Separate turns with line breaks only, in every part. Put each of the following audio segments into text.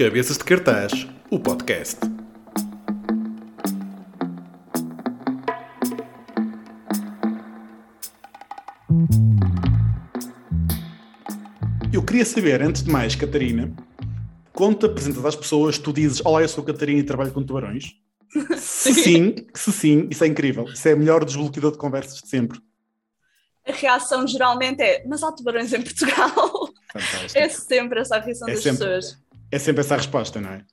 Cabeças de Cartaz, o podcast. Eu queria saber, antes de mais, Catarina, quando te apresentas às pessoas, tu dizes: Olá, eu sou Catarina e trabalho com tubarões? Se sim, se sim, isso é incrível. Isso é o melhor desbloqueador de conversas de sempre.
A reação geralmente é: Mas há tubarões em Portugal?
Fantástico.
É sempre essa a reação
É
das
sempre.
pessoas.
É sempre essa a resposta, não é?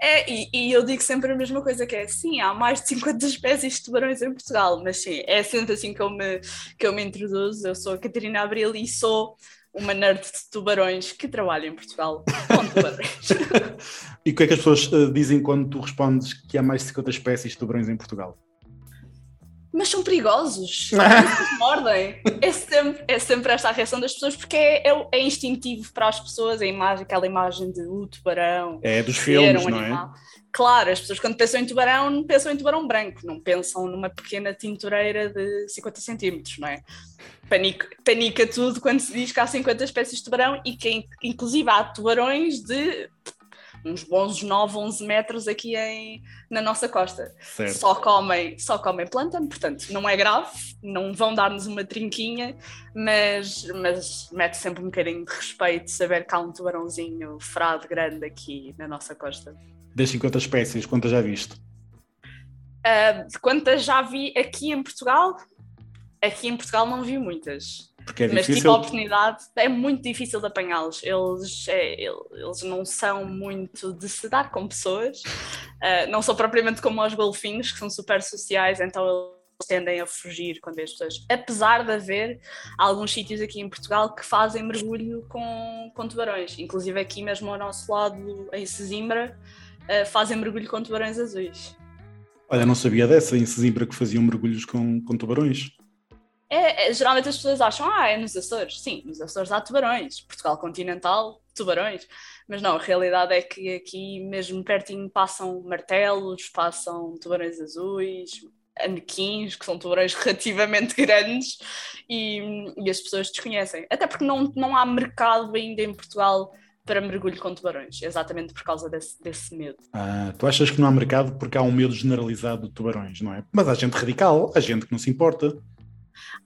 É, e, e eu digo sempre a mesma coisa, que é sim, há mais de 50 espécies de tubarões em Portugal, mas sim, é sempre assim que eu me, que eu me introduzo. Eu sou a Catarina Abril e sou uma nerd de tubarões que trabalha em Portugal com tubarões.
E o que é que as pessoas eh, dizem quando tu respondes que há mais de 50 espécies de tubarões em Portugal?
Mas são perigosos, eles mordem. É sempre, é sempre esta a reação das pessoas, porque é, é, é instintivo para as pessoas a imagem, aquela imagem de o tubarão,
É dos filmes,
um
não é?
Claro, as pessoas quando pensam em tubarão, não pensam em tubarão branco, não pensam numa pequena tintureira de 50 centímetros, não é? Panica, panica tudo quando se diz que há 50 espécies de tubarão e que inclusive há tubarões de uns bons 9, 11 metros aqui em, na nossa costa.
Certo.
Só comem, só comem plântano, portanto não é grave, não vão dar-nos uma trinquinha, mas, mas mete sempre um bocadinho de respeito saber que há um tubarãozinho frado grande aqui na nossa costa.
Das 50 espécies, quantas já viste?
Ah, de quantas já vi aqui em Portugal? Aqui em Portugal não vi muitas.
Porque é
mas tive
difícil.
a oportunidade, é muito difícil de apanhá-los. Eles, é, ele- eles não são muito de se dar com pessoas, Ah, não são propriamente como os golfinhos, que são super sociais, então eles tendem a fugir quando as pessoas. Apesar de haver alguns sítios aqui em Portugal que fazem mergulho com, com tubarões, inclusive aqui mesmo ao nosso lado, em Sesimbra, ah, fazem mergulho com tubarões azuis.
Olha, não sabia dessa em Sesimbra que faziam mergulhos com, com tubarões.
É, é, geralmente as pessoas acham, ah, é nos Açores. Sim, nos Açores há tubarões. Portugal continental, tubarões. Mas não, a realidade é que aqui mesmo pertinho passam martelos, passam tubarões azuis, anequins, que são tubarões relativamente grandes e, e as pessoas desconhecem. Até porque não, não há mercado ainda em Portugal para mergulho com tubarões, exatamente por causa desse, desse medo.
Ah, tu achas que não há mercado porque há um medo generalizado de tubarões, não é? Mas há gente radical, há gente que não se importa.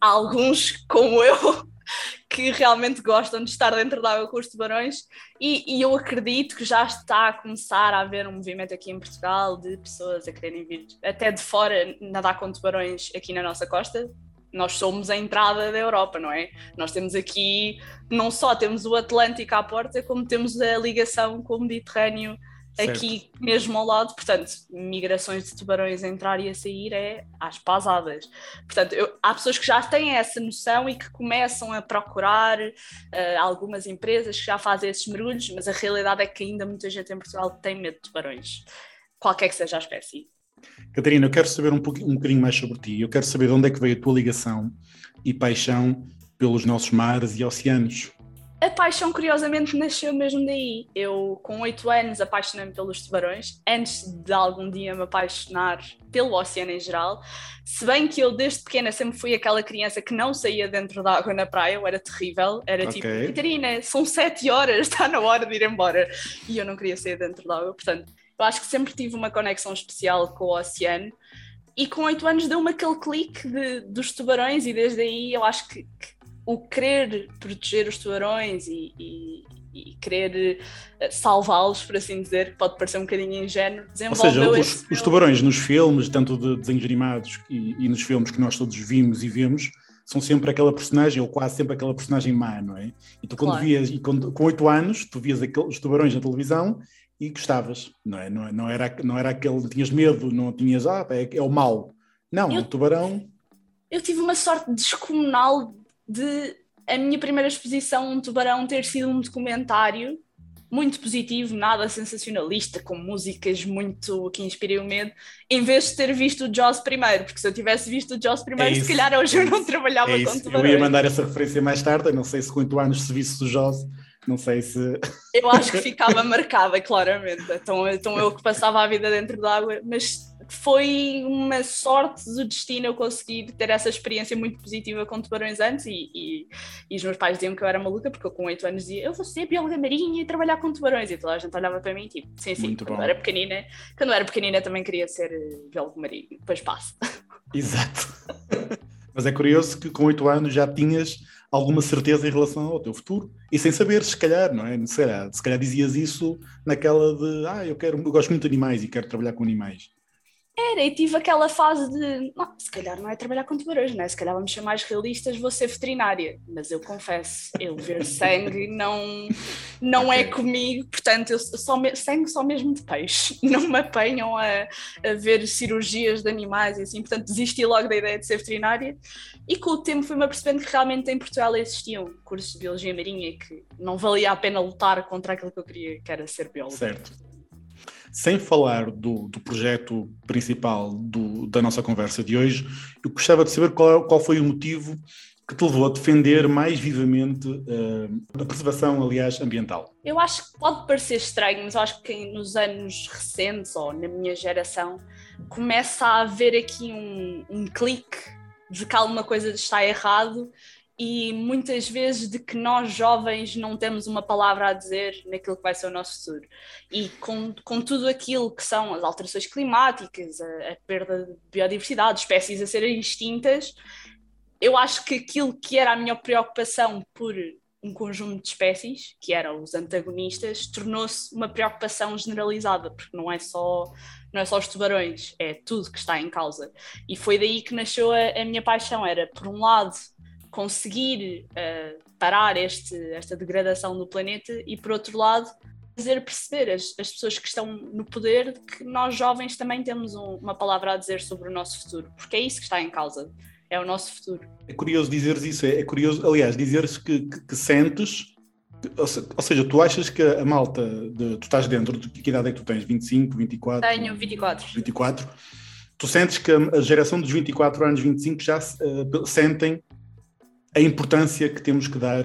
Há alguns, como eu, que realmente gostam de estar dentro da água com os tubarões, e, e eu acredito que já está a começar a haver um movimento aqui em Portugal de pessoas a quererem vir até de fora nadar com tubarões aqui na nossa costa. Nós somos a entrada da Europa, não é? Nós temos aqui, não só temos o Atlântico à porta, como temos a ligação com o Mediterrâneo
Certo.
aqui mesmo ao lado, portanto, migrações de tubarões a entrar e a sair é às pasadas. Portanto, eu- há pessoas que já têm essa noção e que começam a procurar eh, algumas empresas que já fazem esses mergulhos, mas a realidade é que ainda muita gente em Portugal tem medo de tubarões, qualquer que seja a espécie.
Catarina, eu quero saber um, um bocadinho mais sobre ti. Eu quero saber de onde é que veio a tua ligação e paixão pelos nossos mares e oceanos.
A paixão, curiosamente, nasceu mesmo daí. Eu, com oito anos, apaixonei-me pelos tubarões, antes de algum dia me apaixonar pelo oceano em geral. Se bem que eu, desde pequena, sempre fui aquela criança que não saía dentro da água na praia, eu era terrível. Era tipo,
Ok.
Catarina, são sete horas, está na hora de ir embora. E eu não queria sair dentro da água. Portanto, eu acho que sempre tive uma conexão especial com o oceano. E com oito anos deu-me aquele clique de- dos tubarões, e desde aí eu acho que, que o querer proteger os tubarões e, e- e querer eh, salvá-los, por assim dizer, que pode parecer um bocadinho ingênuo,
Ou
desenvolveu
seja,
esse
os, os tubarões nos filmes, tanto de desenhos animados e, e nos filmes que nós todos vimos e vemos, são sempre aquela personagem, ou quase sempre aquela personagem má, não é? E tu quando
Claro.
vias, e quando, com oito anos, tu vias aquele- os tubarões na televisão e gostavas, não é? Não, é- não, era, não era aquele, não tinhas medo, não tinhas, ah, é, é o mau. Não,
Eu-
o tubarão,
Eu tive uma sorte descomunal de a minha primeira exposição a um tubarão ter sido um documentário muito positivo, nada sensacionalista, com músicas muito que inspirem o medo, em vez de ter visto o Jaws primeiro, porque se eu tivesse visto o Jaws primeiro,
É
se
isso,
calhar hoje
é
eu não trabalhava
é
com
isso. Eu
tubarões.
ia mandar essa referência mais tarde, não sei se com oito anos se visse o Jaws, não sei se...
Eu acho que ficava marcada, claramente. Então, então eu que passava a vida dentro d'água, mas foi uma sorte do destino eu conseguir ter essa experiência muito positiva com tubarões antes e, e, e, os meus pais diziam que eu era maluca porque eu com 8 anos dizia eu vou ser bióloga marinha e trabalhar com tubarões e toda a gente olhava para mim tipo, sim, sim, muito quando bom. era pequenina quando era pequenina também queria ser biólogo marinho, depois passa.
Exato. Mas é curioso que com 8 anos já tinhas alguma certeza em relação ao teu futuro e sem saber, se calhar, não é? Se calhar, se calhar dizias isso naquela de ah, eu quero, eu gosto muito de animais e quero trabalhar com animais.
Era, e tive aquela fase de não, se calhar não é trabalhar com tubarões, não é? Se calhar vamos ser mais realistas, vou ser veterinária. Mas eu confesso, eu ver sangue não, não é comigo, portanto, eu só sangue só mesmo de peixe. Não me apanham a, a ver cirurgias de animais e assim, portanto, desisti logo da ideia de ser veterinária. E com o tempo fui-me apercebendo que realmente em Portugal existiam cursos de biologia marinha que não valia a pena lutar contra aquilo que eu queria, que era ser biólogo.
Certo sem falar do, do projeto principal do, da nossa conversa de hoje, eu gostava de saber qual, qual foi o motivo que te levou a defender mais vivamente uh, a preservação, aliás, ambiental?
Eu acho que pode parecer estranho, mas acho que nos anos recentes, ou na minha geração, começa a haver aqui um, um clique de que alguma coisa está errado e muitas vezes de que nós jovens não temos uma palavra a dizer naquilo que vai ser o nosso futuro. E com, com tudo aquilo que são as alterações climáticas, a, a perda de biodiversidade, espécies a serem extintas, eu acho que aquilo que era a minha preocupação por um conjunto de espécies, que eram os antagonistas, tornou-se uma preocupação generalizada, porque não é só não é só os tubarões, é tudo que está em causa. E foi daí que nasceu a, a minha paixão, era por um lado conseguir uh, parar este, esta degradação do planeta e, por outro lado, fazer perceber as, as pessoas que estão no poder que nós jovens também temos um, uma palavra a dizer sobre o nosso futuro, porque é isso que está em causa, é o nosso futuro.
É curioso dizeres isso, é, é curioso, aliás, dizeres que, que, que sentes, ou seja, tu achas que a malta, de, tu estás dentro, de que idade é que tu tens? 25, 24?
Tenho 24.
24. Tu sentes que a geração dos 24 anos, 25 já uh, sentem a importância que temos que dar.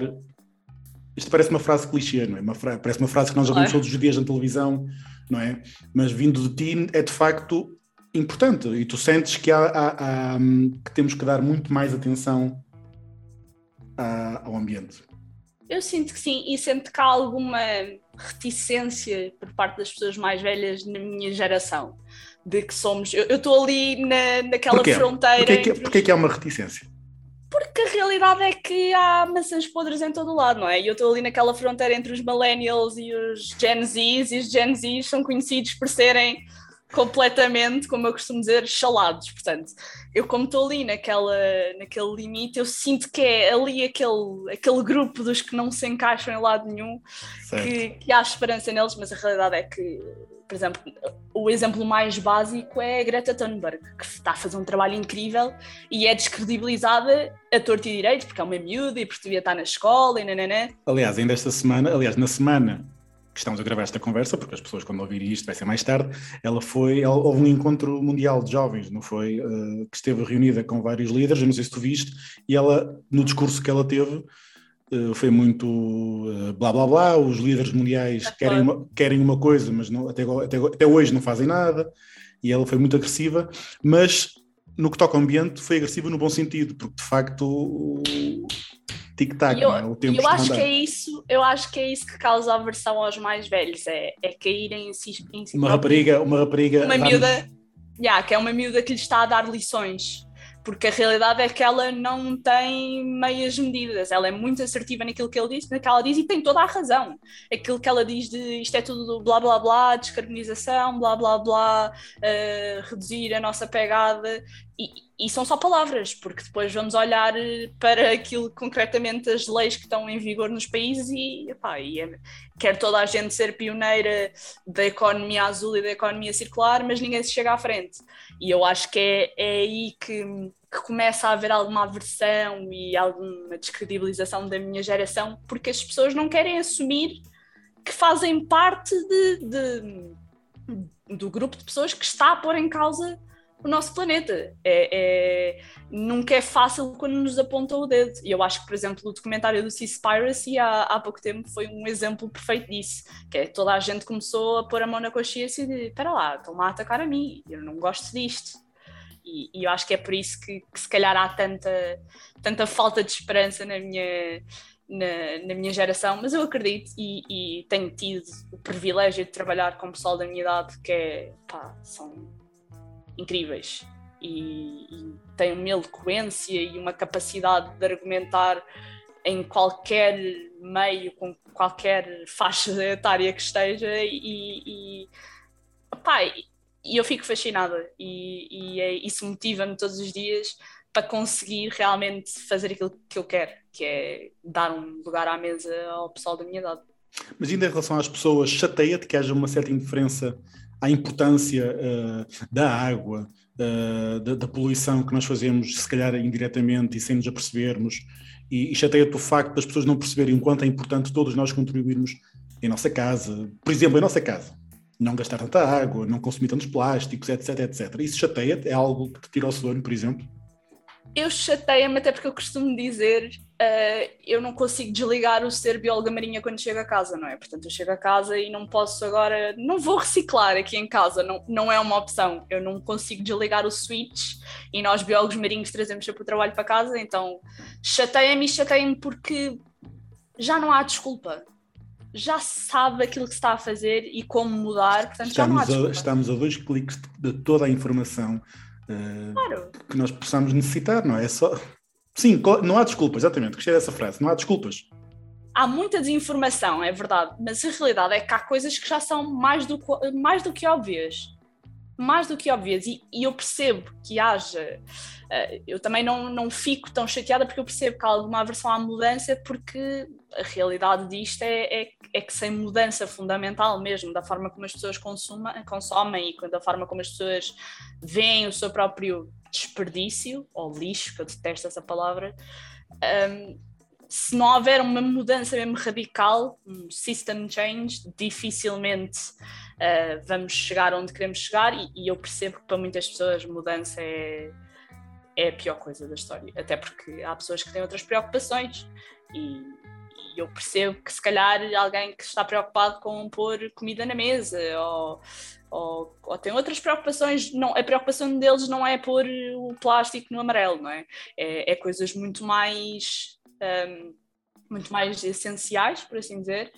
Isto parece uma frase clichê, não é? Uma fra... Parece uma frase que nós já vimos todos os dias na televisão, não é? Mas vindo de ti é de facto importante e tu sentes que, há, há, há que temos que dar muito mais atenção ao ambiente.
Eu sinto que sim, e sinto que há alguma reticência por parte das pessoas mais velhas na minha geração, de que somos. Eu estou ali na, naquela porquê? fronteira.
Porquê, que, porquê que há uma reticência?
Porque a realidade é que há maçãs podres em todo o lado, não é? E eu estou ali naquela fronteira entre os millennials e os Gen Zs, e os Gen Zs são conhecidos por serem completamente, como eu costumo dizer, chalados. Portanto, eu como estou ali naquela, naquele limite, eu sinto que é ali aquele, aquele grupo dos que não se encaixam em lado nenhum, que, que há esperança neles, mas a realidade é que por exemplo, o exemplo mais básico é a Greta Thunberg, que está a fazer um trabalho incrível e é descredibilizada a torto e direito, porque é uma miúda e porque devia estar na escola e nananã.
Aliás, ainda esta semana, aliás, na semana que estamos a gravar esta conversa, porque as pessoas quando ouvirem isto vai ser mais tarde, ela foi, ela, houve um encontro mundial de jovens, não foi? Uh, que esteve reunida com vários líderes, eu não sei se tu viste, e ela, no discurso que ela teve, Uh, foi muito uh, blá blá blá, os líderes mundiais é querem, uma, querem uma coisa, mas não, até, até, até, hoje não fazem nada, e ela foi muito agressiva, mas no que toca ao ambiente foi agressiva no bom sentido, porque de facto tic-tac, é? o tempo
eu acho que é isso Eu acho que é isso que causa aversão aos mais velhos, é, é caírem em si, em si
Uma rapariga, uma rapariga...
Uma miúda, yeah, que é uma miúda que lhe está a dar lições porque a realidade é que ela não tem meias medidas, ela é muito assertiva naquilo que, ele diz, que ela diz e tem toda a razão. Aquilo que ela diz de isto é tudo blá blá blá, descarbonização, blá blá blá, uh, reduzir a nossa pegada, e, e, são só palavras, porque depois vamos olhar para aquilo concretamente as leis que estão em vigor nos países e, epá, e é, quer toda a gente ser pioneira da economia azul e da economia circular, mas ninguém se chega à frente. E eu acho que é, é aí que, que começa a haver alguma aversão e alguma descredibilização da minha geração, porque as pessoas não querem assumir que fazem parte de, de do grupo de pessoas que está a pôr em causa o nosso planeta. É, é, nunca é fácil quando nos apontam o dedo. E eu acho que, por exemplo, o documentário do Seaspiracy há, há pouco tempo foi um exemplo perfeito disso, que é toda a gente começou a pôr a mão na consciência de espera lá, estão-me a atacar a mim, eu não gosto disto. E, e eu acho que é por isso que, que, se calhar há tanta, tanta falta de esperança na minha, na, na minha geração, mas eu acredito e, e, tenho tido o privilégio de trabalhar com o pessoal da minha idade que é, pá, são incríveis e, e têm uma eloquência e uma capacidade de argumentar em qualquer meio, com qualquer faixa etária que esteja e, e, pá, e eu fico fascinada e, e é, isso motiva-me todos os dias para conseguir realmente fazer aquilo que eu quero, que é dar um lugar à mesa ao pessoal da minha idade.
Mas ainda em relação às pessoas, chateia-te que haja uma certa indiferença à importância uh, da água, uh, da, da, poluição que nós fazemos, se calhar indiretamente e sem nos apercebermos, e, e chateia-te o facto das pessoas não perceberem o quanto é importante todos nós contribuirmos em nossa casa, por exemplo, em nossa casa não gastar tanta água, não consumir tantos plásticos, etc, etc. Isso chateia-te? É algo que te tira o sono, por exemplo?
Eu chateia-me até porque eu costumo dizer uh, eu não consigo desligar o ser bióloga marinha quando chego a casa, não é? Portanto, eu chego a casa e não posso agora, não vou reciclar aqui em casa, não, não é uma opção. Eu não consigo desligar o switch e nós biólogos marinhos trazemos sempre o trabalho para casa, então chateia-me e chateia-me porque já não há desculpa já sabe aquilo que se está a fazer e como mudar, portanto
estamos
já não há
a, Estamos a dois cliques de toda a informação uh,
claro.
que nós possamos necessitar, não é? é só... Sim, não há desculpas, exatamente, gostei dessa frase, não há desculpas.
Há muita desinformação, é verdade, mas a realidade é que há coisas que já são mais do, mais do que óbvias. Mais do que óbvias, e, e eu percebo que haja Uh, eu também não, não fico tão chateada porque eu percebo que há alguma aversão à mudança, porque a realidade disto é, é, é, que sem mudança fundamental mesmo da forma como as pessoas consuma, consomem e da forma como as pessoas veem o seu próprio desperdício, ou lixo, que eu detesto essa palavra, um, se não houver uma mudança mesmo radical, um system change, dificilmente uh, vamos chegar onde queremos chegar e, e eu percebo que para muitas pessoas mudança é é a pior coisa da história. Até porque há pessoas que têm outras preocupações e, e eu percebo que se calhar alguém que está preocupado com pôr comida na mesa ou, ou, ou, tem outras preocupações, não, a preocupação deles não é pôr o plástico no amarelo, não é? É, é coisas muito mais um, muito mais essenciais, por assim dizer,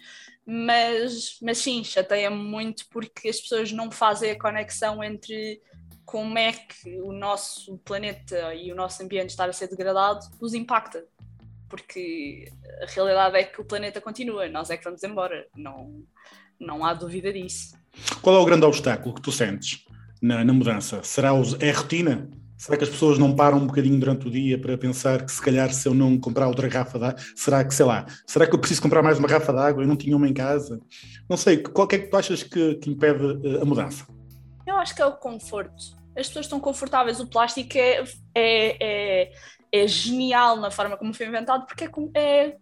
mas, mas sim, chateia-me muito porque as pessoas não fazem a conexão entre como é que o nosso planeta e o nosso ambiente estar a ser degradado nos impacta. Porque a realidade é que o planeta continua, nós é que vamos embora, não, não há dúvida disso.
Qual é o grande obstáculo que tu sentes na, na mudança? Será os, é a rotina? Será que as pessoas não param um bocadinho durante o dia para pensar que se calhar se eu não comprar outra garrafa de água, será que, sei lá, será que eu preciso comprar mais uma garrafa de água? Eu não tinha uma em casa? Não sei, qual é que tu achas que, que impede eh, a mudança?
Eu acho que é o conforto. As pessoas estão confortáveis. O plástico é, é, é, é genial na forma como foi inventado porque é, é,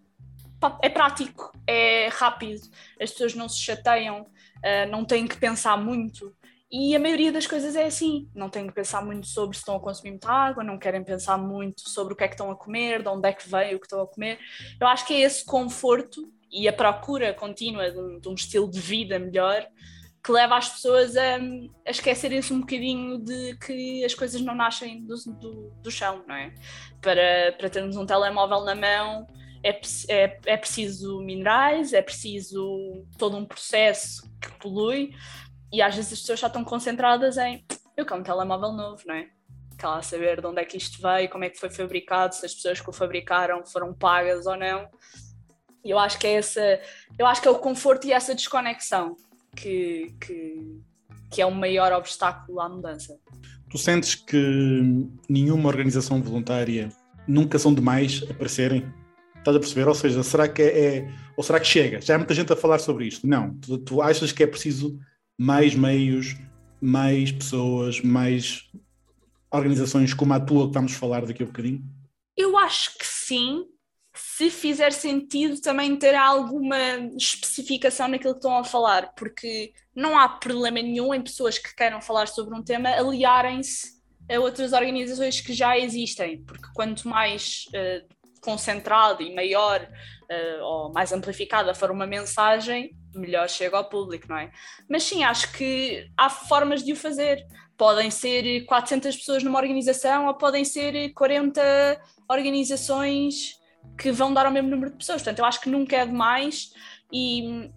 é prático, é rápido. As pessoas não se chateiam, uh, não têm que pensar muito. E a maioria das coisas é assim, não têm que pensar muito sobre se estão a consumir muita água, não querem pensar muito sobre o que é que estão a comer, de onde é que veio o que estão a comer. Eu acho que é esse conforto e a procura contínua de um, de um estilo de vida melhor que leva as pessoas a, a esquecerem-se um bocadinho de que as coisas não nascem do, do, do chão, não é? Para, para termos um telemóvel na mão é, é, é preciso minerais, é preciso todo um processo que polui e às vezes as pessoas já estão concentradas em eu quero um telemóvel novo, não é? Quer lá saber de onde é que isto veio, como é que foi fabricado, se as pessoas que o fabricaram foram pagas ou não. E eu acho que é essa, eu acho que é o conforto e essa desconexão que, que, que é o maior obstáculo à mudança.
Tu sentes que nenhuma organização voluntária nunca são demais aparecerem? Estás a perceber? Ou seja, será que é, é, Ou será que chega? Já há muita gente a falar sobre isto. Não. Tu, tu achas que é preciso mais meios, mais pessoas, mais organizações como a tua que vamos falar daqui a bocadinho?
Eu acho que sim, se fizer sentido também ter alguma especificação naquilo que estão a falar, porque não há problema nenhum em pessoas que queiram falar sobre um tema aliarem-se a outras organizações que já existem, porque quanto mais uh, concentrado e maior uh, ou mais amplificada for uma mensagem, melhor chega ao público, não é? Mas sim, acho que há formas de o fazer. Podem ser 400 pessoas numa organização ou podem ser 40 organizações que vão dar ao mesmo número de pessoas. Portanto, eu acho que nunca é demais e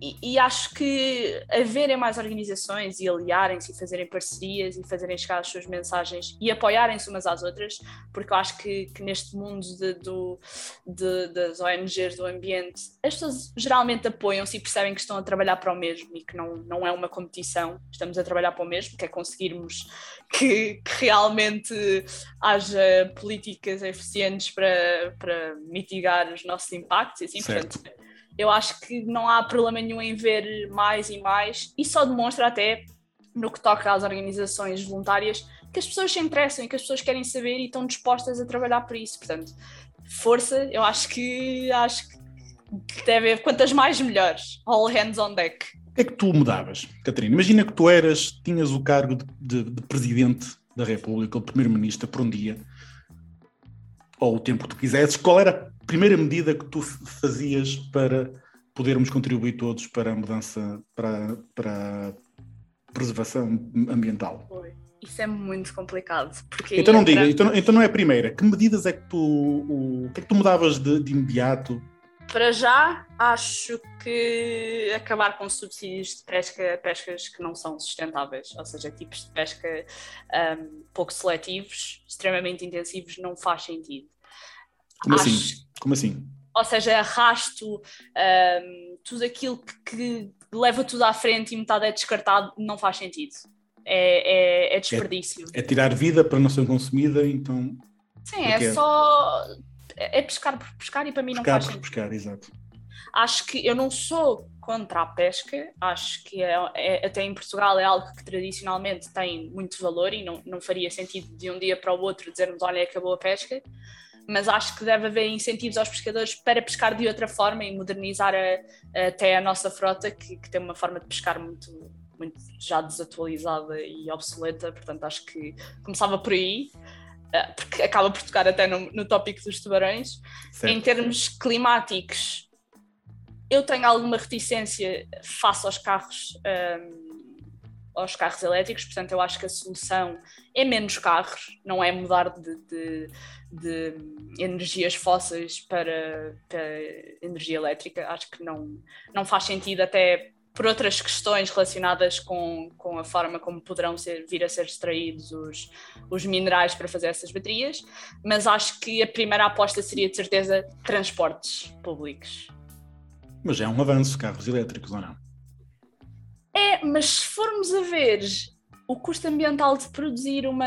e, e, acho que haverem mais organizações e aliarem-se e fazerem parcerias e fazerem chegar as suas mensagens e apoiarem-se umas às outras, porque eu acho que, que neste mundo de, do, de, das ONGs do ambiente, as pessoas geralmente apoiam-se e percebem que estão a trabalhar para o mesmo e que não, não é uma competição, estamos a trabalhar para o mesmo, que é conseguirmos que, que realmente haja políticas eficientes para, para mitigar os nossos impactos e assim, certo. portanto eu acho que não há problema nenhum em ver mais e mais, e só demonstra até, no que toca às organizações voluntárias, que as pessoas se interessam e que as pessoas querem saber e estão dispostas a trabalhar por isso. Portanto, força, eu acho que acho que deve haver quantas mais melhores. All hands on deck.
O que é que tu mudavas, Catarina? Imagina que tu eras, tinhas o cargo de, de, de presidente da República, ou primeiro-ministro, por um dia, ou o tempo que tu quisesses. Qual era primeira medida que tu fazias para podermos contribuir todos para a mudança, para, para a preservação ambiental?
Isso é muito complicado. Porque
então não diga, então, então, não é a primeira. Que medidas é que tu, o, o que é que tu mudavas de, de imediato?
Para já, acho que acabar com subsídios de pesca, pescas que não são sustentáveis, ou seja, tipos de pesca um, pouco seletivos, extremamente intensivos, não faz sentido.
Como assim? acho, assim? Como assim?
Ou seja, arrasto um, tudo aquilo que, que, leva tudo à frente e metade é descartado, não faz sentido. É, é, é desperdício.
É, é, tirar vida para não ser consumida, então.
Sim, é, é só. É pescar por pescar e para mim pescar não faz
sentido. Pescar, exato.
Acho que eu não sou contra a pesca, acho que é, é, até em Portugal é algo que tradicionalmente tem muito valor e não, não faria sentido de um dia para o outro dizermos: olha, acabou a pesca mas acho que deve haver incentivos aos pescadores para pescar de outra forma e modernizar a, a, até a nossa frota, que, que, tem uma forma de pescar muito, muito já desatualizada e obsoleta, portanto acho que começava por aí. Eh, porque acaba por tocar até no, no tópico dos tubarões. Certo. Em termos climáticos, eu tenho alguma reticência face aos carros um, ehm, aos carros elétricos, portanto eu acho que a solução é menos carros, não é mudar de, de, de energias fósseis para, para, energia elétrica, acho que não, não faz sentido até por outras questões relacionadas com, com a forma como poderão ser, vir a ser extraídos os, os minerais para fazer essas baterias, mas acho que a primeira aposta seria de certeza transportes públicos.
Mas é um avanço, carros elétricos ou não?
É, mas se formos a ver o custo ambiental de produzir uma,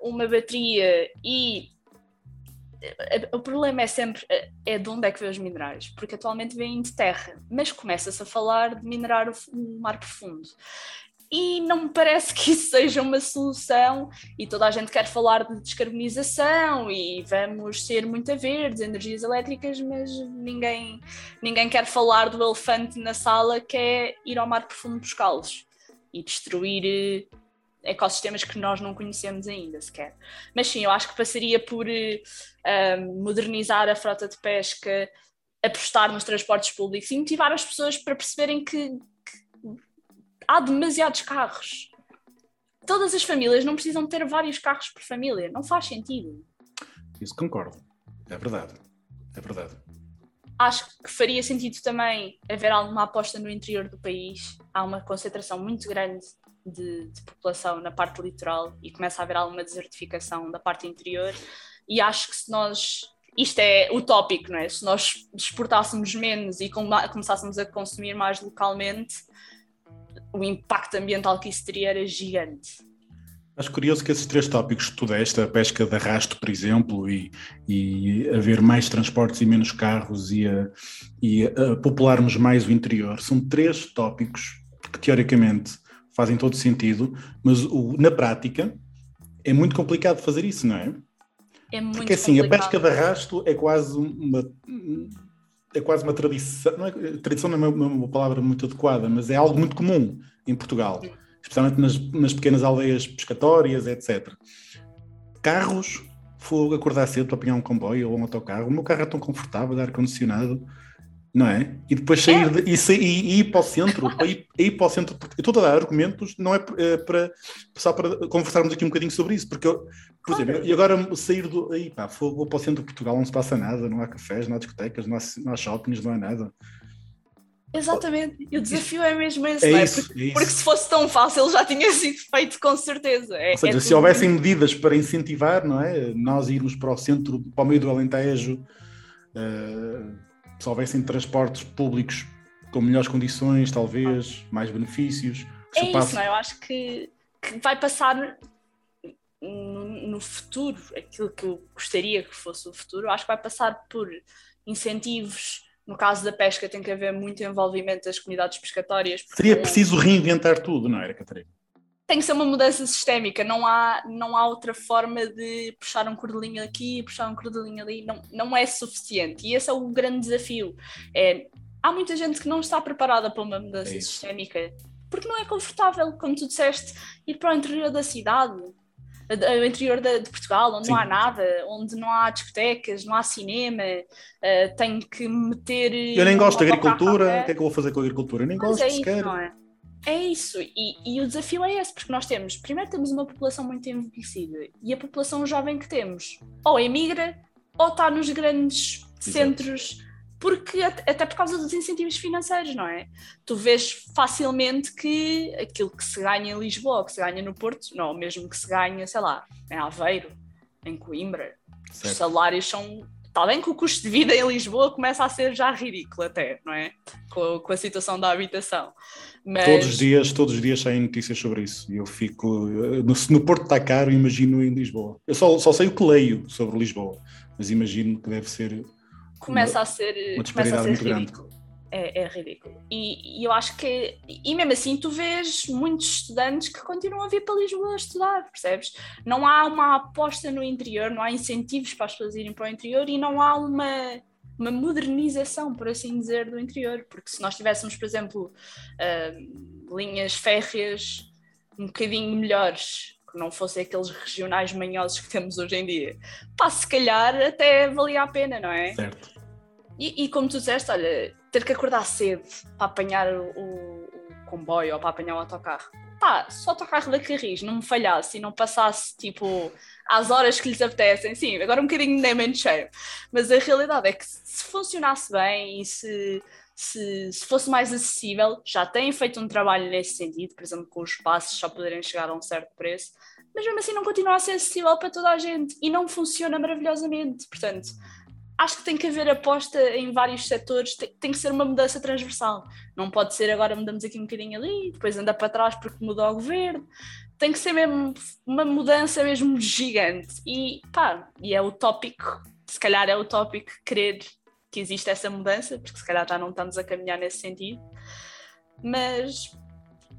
uma bateria e o problema é sempre é de onde é que vê os minerais, porque atualmente vêm de terra, mas começa-se a falar de minerar o mar profundo e não me parece que isso seja uma solução. E toda a gente quer falar de descarbonização e vamos ser muito verdes, energias elétricas, mas ninguém, ninguém quer falar do elefante na sala que é ir ao mar profundo buscá-los e destruir eh, ecossistemas que nós não conhecemos ainda sequer. Mas sim, eu acho que passaria por uh, modernizar a frota de pesca, apostar nos transportes públicos e motivar as pessoas para perceberem que há demasiados carros. Todas as famílias não precisam ter vários carros por família, não faz sentido.
Isso concordo, é verdade, é verdade.
Acho que faria sentido também haver alguma aposta no interior do país. Há uma concentração muito grande de, de população na parte litoral e começa a haver alguma desertificação da parte interior. E acho que se nós isto é utópico, não é? Se nós exportássemos menos e começássemos a consumir mais localmente, o impacto ambiental que isso teria era gigante.
Acho curioso que esses três tópicos que tu deste, a pesca de arrasto, por exemplo, e, e haver mais transportes e menos carros e, a, e a popularmos mais o interior, são três tópicos que teoricamente fazem todo sentido, mas o, na prática é muito complicado fazer isso, não é?
É muito
Porque assim, complicado. a pesca de arrasto é quase uma é quase uma tradição, não é, tradição não é uma, palavra muito adequada, mas é algo muito comum em Portugal, especialmente nas, nas pequenas aldeias pescatórias, etc. carros, vou acordar cedo para apanhar um comboio ou um autocarro, o meu carro é tão confortável, ar-condicionado, não é? E depois sair é. de, e, sair, e, ir para o centro, ir, ir, para o centro, porque eu estou a dar argumentos, não é, é para só para conversarmos aqui um bocadinho sobre isso, porque eu, por claro. exemplo, e agora sair do aí pá, vou, para o centro de Portugal, não se passa nada, não há cafés, não há discotecas, não há, não há shoppings, não há nada.
Exatamente, e o desafio é mesmo esse, é, é? Isso, porque, é porque, se fosse tão fácil já tinha sido feito com certeza. É,
Ou seja, é se houvessem medidas para incentivar, não é? Nós irmos para o centro, para o meio do Alentejo, uh, se houvessem transportes públicos com melhores condições, talvez, mais benefícios.
É isso, não é? Eu acho que, que vai passar no, no, futuro, aquilo que eu gostaria que fosse o futuro, acho que vai passar por incentivos no caso da pesca, tem que haver muito envolvimento das comunidades pescatórias.
Seria preciso reinventar tudo, não era, Catarina?
Tem que ser uma mudança sistémica, não há, não há outra forma de puxar um cordelinho aqui, puxar um cordelinho ali, não, não é suficiente. E esse é o grande desafio. É, há muita gente que não está preparada para uma mudança é sistémica, porque não é confortável, como tu disseste, ir para o interior da cidade, o interior de, de Portugal, onde Sim. não há nada, onde não há discotecas, não há cinema, uh, tenho que meter.
Eu nem gosto de agricultura, o que é que eu vou fazer com a agricultura? Eu nem Mas gosto é sequer. Isso, não é?
É isso, e, e, o desafio é esse, porque nós temos, primeiro temos uma população muito envelhecida e a população jovem que temos ou emigra ou está nos grandes Exato. centros porque até por causa dos incentivos financeiros, não é? Tu vês facilmente que aquilo que se ganha em Lisboa, que se ganha no Porto, não, mesmo que se ganha, sei lá, em Aveiro, em Coimbra, certo. os salários são. Está bem que o custo de vida em Lisboa começa a ser já ridículo até, não é? Com, com a situação da habitação.
Mas... Todos os dias, todos os dias saem notícias sobre isso. E eu fico. No, no Porto está caro, imagino em Lisboa. Eu só, só sei o que leio sobre Lisboa, mas imagino que deve ser
começa uma, a ser,
uma começa a ser
ridículo. Grande. É, é, ridículo. E, e, eu acho que, e mesmo assim, tu vês muitos estudantes que continuam a vir para Lisboa estudar, percebes? Não há uma aposta no interior, não há incentivos para as pessoas irem para o interior e não há uma, uma modernização, por assim dizer, do interior. Porque se nós tivéssemos, por exemplo, uh, linhas férreas um bocadinho melhores que não fossem aqueles regionais manhosos que temos hoje em dia, pá, se calhar até valia a pena, não é?
Certo.
E, e como tu disseste, olha, ter que acordar cedo para apanhar o, o, comboio ou para apanhar o autocarro. Pá, se o autocarro da Carris não me falhasse e não passasse, tipo, às horas que lhes apetecem, sim, agora um bocadinho nem menos cheio, mas a realidade é que se funcionasse bem e se se, se, fosse mais acessível, já têm feito um trabalho nesse sentido, por exemplo, com os passos só poderem chegar a um certo preço, mas mesmo assim não continua a ser acessível para toda a gente e não funciona maravilhosamente. Portanto, acho que tem que haver aposta em vários setores, tem, tem que ser uma mudança transversal. Não pode ser agora mudamos aqui um bocadinho ali, depois anda para trás porque mudou o governo. Tem que ser mesmo uma mudança mesmo gigante. E pá, e é utópico, se calhar é utópico querer que existe essa mudança, porque se calhar já não estamos a caminhar nesse sentido, mas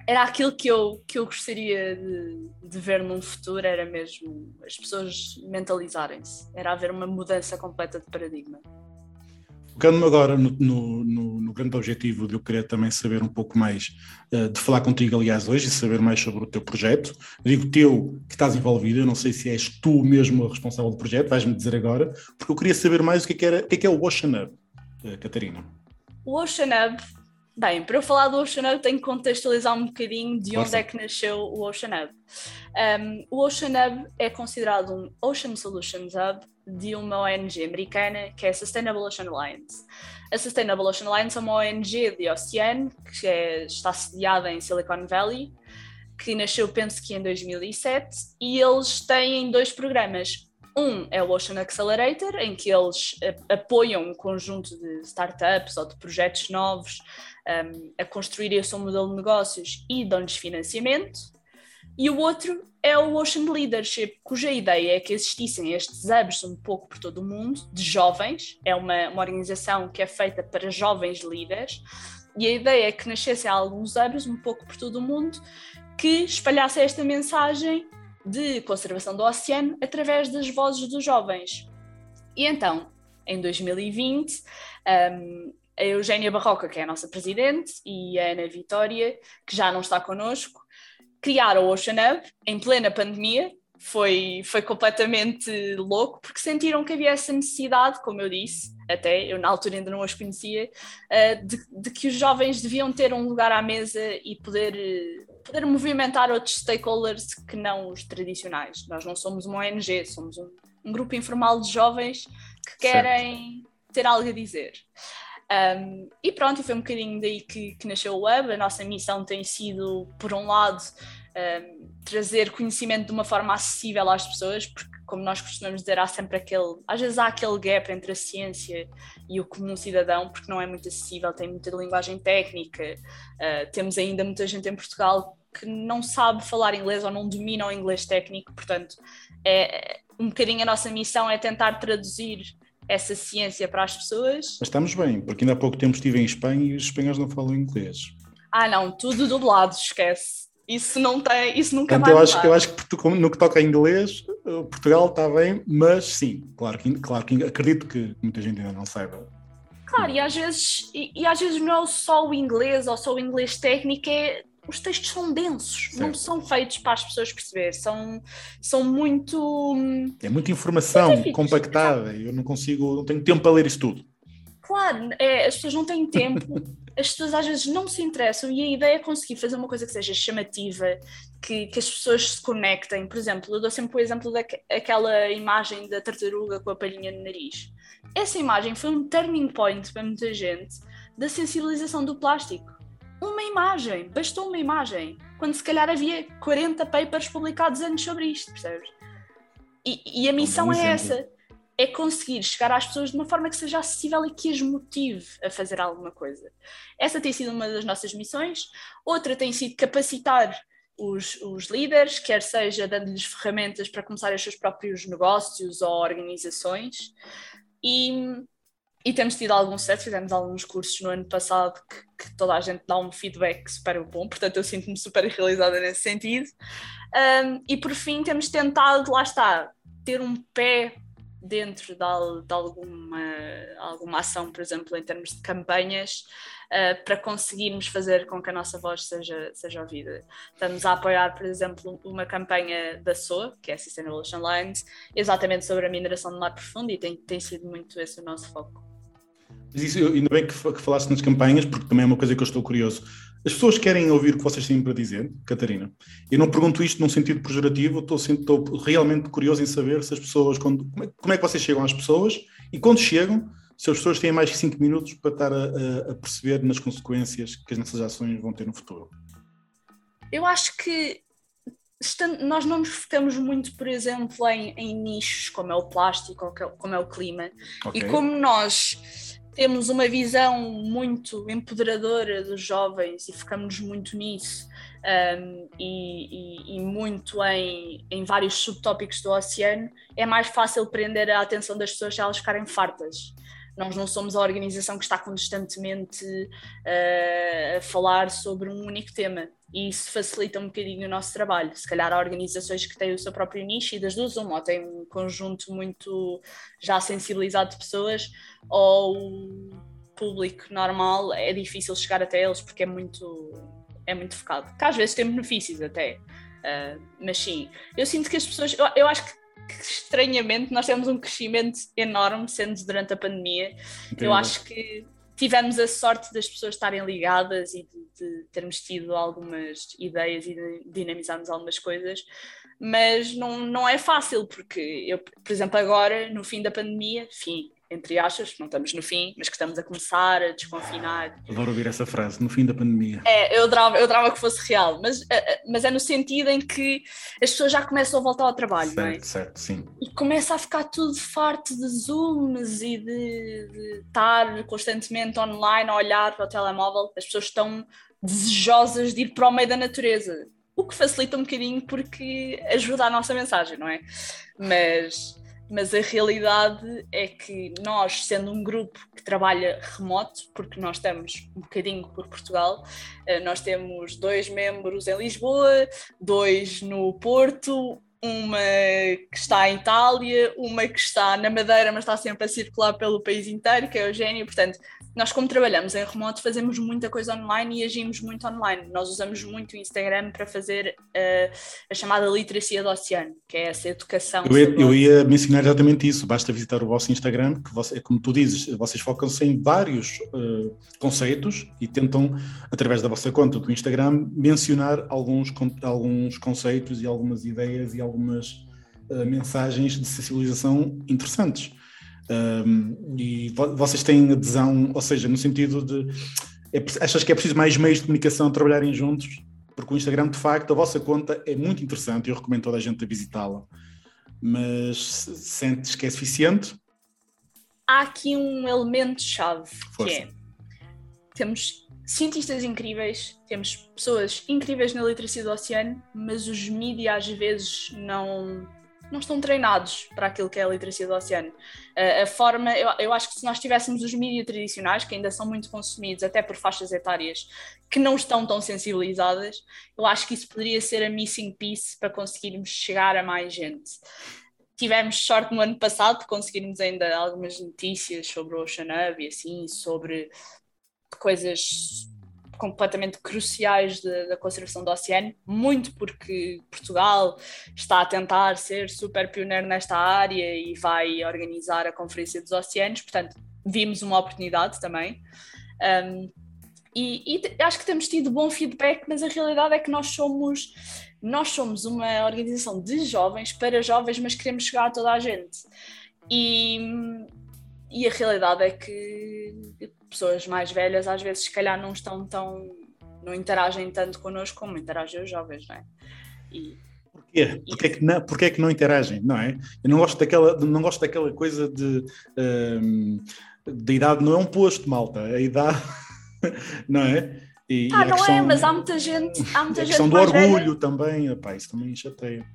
era aquilo que eu, que eu gostaria de, de ver num futuro, era mesmo as pessoas mentalizarem-se, era haver uma mudança completa de paradigma.
Focando-me agora no, no, no, no, grande objetivo de eu querer também saber um pouco mais, uh, de falar contigo, aliás, hoje, e saber mais sobre o teu projeto. digo teu que estás envolvido, eu não sei se és tu mesmo a responsável do projeto, vais-me dizer agora, porque eu queria saber mais o que é que, era, o que é, que é o Ocean Hub, uh, Catarina.
O Ocean Hub, bem, para eu falar do Ocean Hub tenho que contextualizar um bocadinho de onde é que nasceu o Ocean Hub. Um, o Ocean Hub é considerado um Ocean Solutions Hub de uma ONG americana que é a Sustainable Ocean Alliance. A Sustainable Ocean Alliance é uma ONG de oceano que é, está sediada em Silicon Valley, que nasceu, penso que em 2007, e eles têm dois programas. Um é o Ocean Accelerator, em que eles apoiam um conjunto de startups ou de projetos novos um, a construir o seu modelo de negócios e dão-lhes financiamento. E o outro é o Ocean Leadership, cuja ideia é que existissem estes hubs um pouco por todo o mundo, de jovens, é uma, uma organização que é feita para jovens líderes, e a ideia é que nascessem alguns hubs um pouco por todo o mundo que espalhassem esta mensagem de conservação do oceano através das vozes dos jovens. E então, em 2020, um, a Eugénia Barroca, que é a nossa presidente, e a Ana Vitória, que já não está connosco, criaram o Ocean Hub em plena pandemia, foi, foi completamente louco, porque sentiram que havia essa necessidade, como eu disse, até eu na altura ainda não as conhecia, uh, de, de, que os jovens deviam ter um lugar à mesa e poder, poder movimentar outros stakeholders que não os tradicionais. Nós não somos uma ONG, somos um, um grupo informal de jovens que querem certo. ter algo a dizer. Um, e pronto, foi um bocadinho daí que, que nasceu o Web. A nossa missão tem sido, por um lado, um, trazer conhecimento de uma forma acessível às pessoas, porque, como nós costumamos dizer, há sempre aquele. Às vezes há aquele gap entre a ciência e o comum cidadão, porque não é muito acessível, tem muita linguagem técnica. Uh, temos ainda muita gente em Portugal que não sabe falar inglês ou não domina o inglês técnico, portanto, é, um bocadinho a nossa missão é tentar traduzir essa ciência para as pessoas.
Mas estamos bem, porque ainda há pouco tempo estive em Espanha e os espanhóis não falam inglês.
Ah, não, tudo dublado, esquece. Isso não tem, isso nunca
Portanto, mais. Eu acho, eu acho que no que toca a inglês, Portugal está bem, mas sim, claro que, claro que acredito que muita gente ainda não saiba.
Claro, e às vezes, e, e às vezes não é só o inglês ou só o inglês técnico, é os textos são densos, certo. não são feitos para as pessoas perceber, são, são muito.
É muita informação compactada, eu não consigo, não tenho tempo para ler isso tudo.
Claro, é, as pessoas não têm tempo, as pessoas às vezes não se interessam e a ideia é conseguir fazer uma coisa que seja chamativa, que, que as pessoas se conectem. Por exemplo, eu dou sempre o exemplo daquela imagem da tartaruga com a palhinha no nariz. Essa imagem foi um turning point para muita gente da sensibilização do plástico uma imagem, bastou uma imagem, quando se calhar havia 40 papers publicados antes sobre isto, percebes? E, e a missão é essa, é conseguir chegar às pessoas de uma forma que seja acessível e que as motive a fazer alguma coisa. Essa tem sido uma das nossas missões. Outra tem sido capacitar os, os líderes, quer seja dando-lhes ferramentas para começar os seus próprios negócios ou organizações. E, e temos tido algum sucesso, fizemos alguns cursos no ano passado que, que, toda a gente dá um feedback super bom, portanto eu sinto-me super realizada nesse sentido. Um, e por fim temos tentado, lá está, ter um pé dentro de, de alguma, alguma ação, por exemplo, em termos de campanhas, uh, para conseguirmos fazer com que a nossa voz seja, seja ouvida. Estamos a apoiar, por exemplo, uma campanha da SOA, que é a Sustainable Ocean Lines, exatamente sobre a mineração do mar profundo, e tem, tem sido muito esse o nosso foco.
Mas isso, ainda bem que, que falaste nas campanhas, porque também é uma coisa que eu estou curioso. As pessoas querem ouvir o que vocês têm para dizer, Catarina. Eu não pergunto isto num sentido pejorativo, estou, estou realmente curioso em saber se as pessoas, quando, como, é, como é que vocês chegam às pessoas e quando chegam, se as pessoas têm mais que 5 minutos para estar a, a, perceber nas consequências que as nossas ações vão ter no futuro.
Eu acho que nós não nos focamos muito, por exemplo, em, em nichos como é o plástico ou como é o clima. Okay. E como nós temos uma visão muito empoderadora dos jovens e focamos muito nisso um, e, e, e, muito em, em vários subtópicos do oceano, é mais fácil prender a atenção das pessoas se elas ficarem fartas. Nós não somos a organização que está constantemente uh, a falar sobre um único tema e isso facilita um bocadinho o nosso trabalho. Se calhar há organizações que têm o seu próprio nicho e das duas uma, ou têm um conjunto muito já sensibilizado de pessoas, ou o público normal é difícil chegar até eles porque é muito, é muito focado. Que às vezes tem benefícios até, uh, mas sim, eu sinto que as pessoas, eu, eu acho que que estranhamente nós temos um crescimento enorme sendo durante a pandemia. Entendi. Eu acho que tivemos a sorte das pessoas estarem ligadas e de, de termos tido algumas ideias e dinamizarmos algumas coisas, mas não, não é fácil, porque eu, por exemplo, agora, no fim da pandemia, fim, entre aspas, não estamos no fim, mas que estamos a começar a desconfinar.
Adoro ouvir essa frase, no fim da pandemia.
É, eu adorava, eu adorava que fosse real, mas, eh, eh, mas é no sentido em que as pessoas já começam a voltar ao trabalho,
certo,
não é?
Certo, sim.
E começa a ficar tudo farto de Zooms e de, de estar constantemente online a olhar para o telemóvel. As pessoas estão desejosas de ir para o meio da natureza, o que facilita um bocadinho porque ajuda a nossa mensagem, não é? Mas mas a realidade é que nós, sendo um grupo que trabalha remoto, porque nós estamos um bocadinho por Portugal, eh, nós temos dois membros em Lisboa, dois no Porto, uma que está em Itália, uma que está na Madeira, mas está sempre a circular pelo país inteiro, que é a Eugénia, portanto, nós como trabalhamos em remoto fazemos muita coisa online e agimos muito online. Nós usamos muito o Instagram para fazer uh, a chamada literacia do oceano, que é essa educação.
Eu ia, eu ia, mencionar exatamente isso. Basta visitar o vosso Instagram, que você, como tu dizes, vocês focam-se em vários uh, conceitos e tentam, através da vossa conta do Instagram, mencionar alguns, alguns conceitos e algumas ideias e algumas uh, mensagens de sensibilização interessantes. Um, e vocês têm adesão, ou seja, no sentido de é, achas que é preciso mais meios de comunicação trabalharem juntos? Porque o Instagram, de facto, a vossa conta é muito interessante e eu recomendo toda a gente a visitá-la. Mas sentes que é suficiente?
Há aqui um elemento-chave que é temos cientistas incríveis, temos pessoas incríveis na literacia do oceano, mas os mídias às vezes não não estão treinados para aquilo que é a literacia do oceano. Uh, a forma, eu, eu, acho que se nós tivéssemos os mídias tradicionais, que ainda são muito consumidos, até por faixas etárias que não estão tão sensibilizadas, eu acho que isso poderia ser a missing piece para conseguirmos chegar a mais gente. Tivemos sorte no ano passado de conseguirmos ainda algumas notícias sobre o Ocean Hub e assim, sobre coisas completamente cruciais da conservação do oceano, muito porque Portugal está a tentar ser super pioneiro nesta área e vai organizar a Conferência dos Oceanos, portanto, vimos uma oportunidade também. Um, e, e, acho que temos tido bom feedback, mas a realidade é que nós somos nós somos uma organização de jovens para jovens, mas queremos chegar a toda a gente. E, e a realidade é que pessoas mais velhas às vezes se calhar não estão tão não interagem tanto connosco como interagem os jovens, não é?
E, Porquê? Porquê, que não, porquê que não interagem, não é? Eu não gosto daquela, não gosto daquela coisa de um, da idade não é um posto, malta, a idade, não é?
E, ah, e não é, questão, é, mas há muita gente, há muita a
gente questão do orgulho velha. também, isso também chateia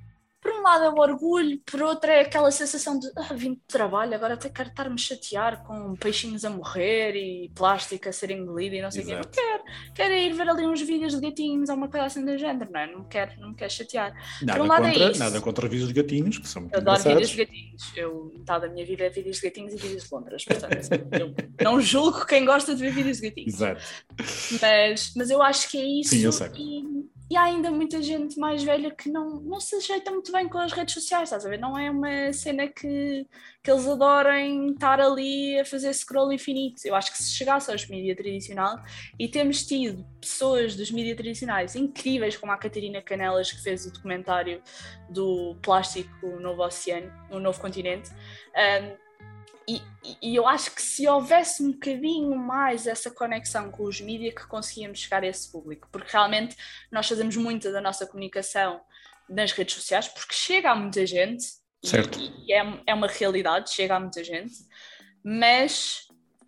lado é o orgulho, por outro é aquela sensação de ah, vim de trabalho, agora até quero estar-me chatear com peixinhos a morrer e plástico a ser engolido e não sei o quê. Não quero, quero ir ver ali uns vídeos de gatinhos ou uma coisa assim do género, não é? Não me quero, não me quero chatear.
Nada,
um
contra, é nada contra vídeos de gatinhos, que são muito
Eu adoro vídeos de gatinhos. Eu, metade da minha vida é vídeos de gatinhos e vídeos de Londres, portanto, eu não julgo quem gosta de ver vídeos de gatinhos.
Exato.
Mas, mas eu acho que é isso.
Sim, eu sei.
E, e há ainda muita gente mais velha que não, não se ajeita muito bem com as redes sociais, estás a ver? Não é uma cena que, que eles adorem estar ali a fazer scroll infinito. Eu acho que se chegasse aos mídias tradicional e temos tido pessoas dos mídias tradicionais incríveis, como a Catarina Canelas, que fez o documentário do plástico no novo oceano, no novo continente. Um, e, e, eu acho que se houvesse um bocadinho mais essa conexão com os mídias que conseguíamos chegar a esse público, porque realmente nós fazemos muita da nossa comunicação nas redes sociais, porque chega a muita gente,
certo.
e, e é, é uma realidade, chega a muita gente, mas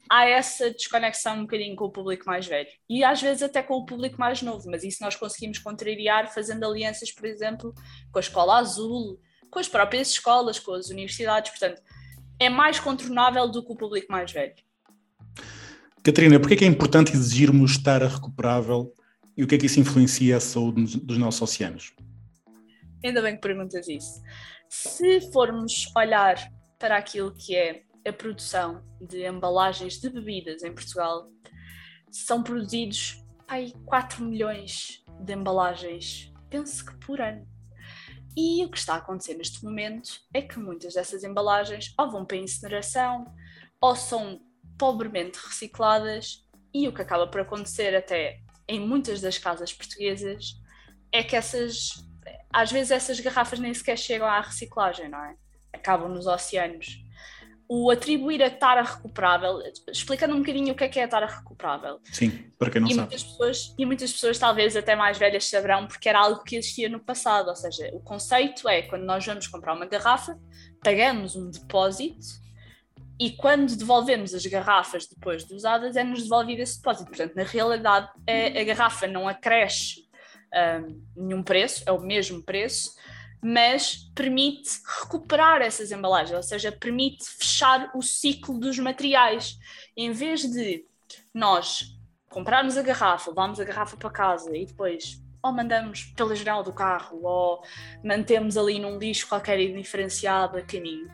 há essa desconexão um bocadinho com o público mais velho e às vezes até com o público mais novo, mas isso nós conseguimos contrariar fazendo alianças, por exemplo, com a Escola Azul, com as próprias escolas, com as universidades, portanto é mais contornável do que o público mais velho.
Catarina, porquê é que é importante exigirmos estar recuperável e o que é que isso influencia a saúde dos nossos oceanos?
Ainda bem que perguntas isso. Se formos olhar para aquilo que é a produção de embalagens de bebidas em Portugal, são produzidos aí 4 milhões de embalagens, penso que por ano. E o que está a acontecer neste momento é que muitas dessas embalagens ou vão para incineração ou são pobremente recicladas, e o que acaba por acontecer até em muitas das casas portuguesas é que essas, às vezes essas garrafas nem sequer chegam à reciclagem, não é? Acabam nos oceanos o atribuir a tara recuperável, explicando um bocadinho o que é que é a tara recuperável.
Sim, para quem não
e
sabe.
Muitas pessoas, e muitas pessoas, talvez até mais velhas, saberão porque era algo que existia no passado. Ou seja, o conceito é quando nós vamos comprar uma garrafa, pagamos um depósito e quando devolvemos as garrafas depois de usadas, é-nos devolvido esse depósito. Portanto, na realidade, a, a garrafa não acresce um, nenhum preço, é o mesmo preço mas permite recuperar essas embalagens, ou seja, permite fechar o ciclo dos materiais. Em vez de nós comprarmos a garrafa, levarmos a garrafa para casa e depois ou mandamos pela janela do carro ou mantemos ali num lixo qualquer indiferenciado a caminho,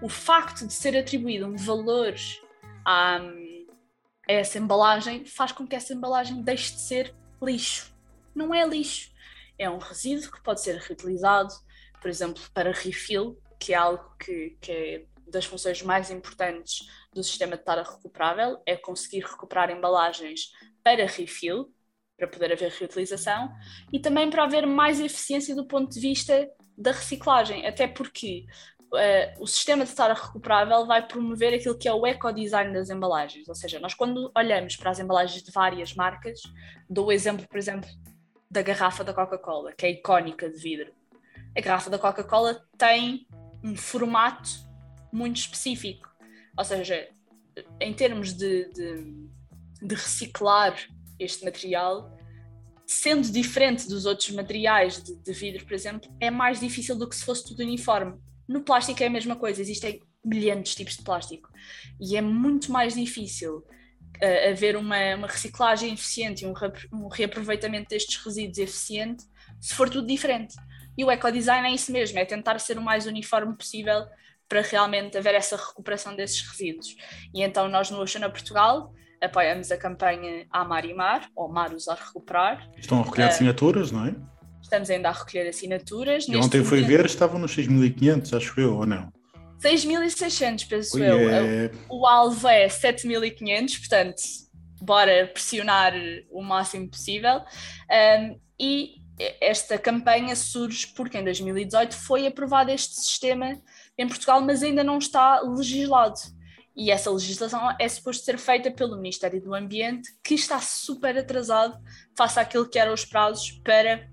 o facto de ser atribuído um valor à, essa embalagem faz com que essa embalagem deixe de ser lixo. Não é lixo, é um resíduo que pode ser reutilizado, por exemplo, para refill, que é algo que, que é das funções mais importantes do sistema de tara recuperável, é conseguir recuperar embalagens para refill, para poder haver reutilização, e também para haver mais eficiência do ponto de vista da reciclagem, até porque uh, o sistema de tara recuperável vai promover aquilo que é o ecodesign das embalagens, ou seja, nós quando olhamos para as embalagens de várias marcas, dou o exemplo, por exemplo, da garrafa da Coca-Cola, que é icónica de vidro. A garrafa da Coca-Cola tem um formato muito específico, ou seja, em termos de, de, de reciclar este material, sendo diferente dos outros materiais de, de, vidro, por exemplo, é mais difícil do que se fosse tudo uniforme. No plástico é a mesma coisa, existem milhares de tipos de plástico e é muito mais difícil uh, haver uma, uma, reciclagem eficiente e um, um, reaproveitamento destes resíduos eficiente se for tudo diferente. E o ecodesign é isso mesmo, é tentar ser o mais uniforme possível para realmente haver essa recuperação desses resíduos. E então nós no Oceana Portugal apoiamos a campanha Amar e Mar, ou Mar Usar Recuperar.
Estão a recolher uh, assinaturas, não é?
Estamos ainda a recolher assinaturas.
E ontem fui ver, estavam nos 6.500, acho eu, ou não?
6.600, penso Ui, eu. É... O alvo é 7.500, portanto, bora pressionar o máximo possível. Um, e esta campanha surge porque em 2018 foi aprovado este sistema em Portugal, mas ainda não está legislado. E essa legislação é suposto ser feita pelo Ministério do Ambiente, que está super atrasado face àquilo que eram os prazos para,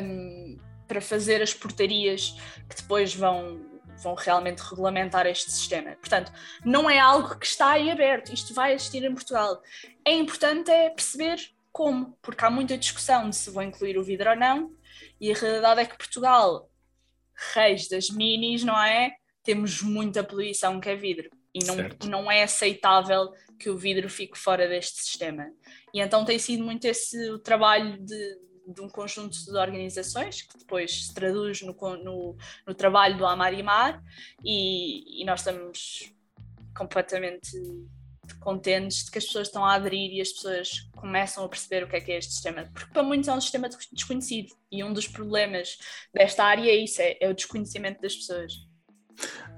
um, para fazer as portarias que depois vão, vão realmente regulamentar este sistema. Portanto, não é algo que está aí aberto, isto vai existir em Portugal. É importante é perceber como, porque há muita discussão de se vão incluir o vidro ou não, e a realidade é que Portugal, reis das minis, não é? Temos muita poluição que é vidro e não, não é aceitável que o vidro fique fora deste sistema. E então tem sido muito esse o trabalho de, de um conjunto de organizações que depois se traduz no, no, no trabalho do Amar e Mar e, e nós estamos completamente contentes de que as pessoas estão a aderir e as pessoas começam a perceber o que é que é este sistema, porque para muitos é um sistema desconhecido e um dos problemas desta área é isso, é, é o desconhecimento das pessoas.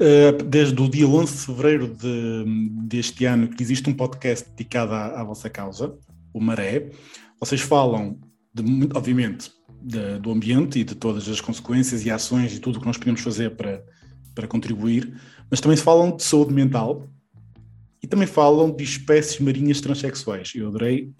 Eh, desde o dia 11 de fevereiro de, deste ano que existe um podcast dedicado à, à vossa causa, o Maré. Vocês falam, de, obviamente, de, do ambiente e de todas as consequências e ações e tudo o que nós podemos fazer para, para contribuir, mas também falam de saúde mental e também falam de espécies marinhas transexuais. Eu adorei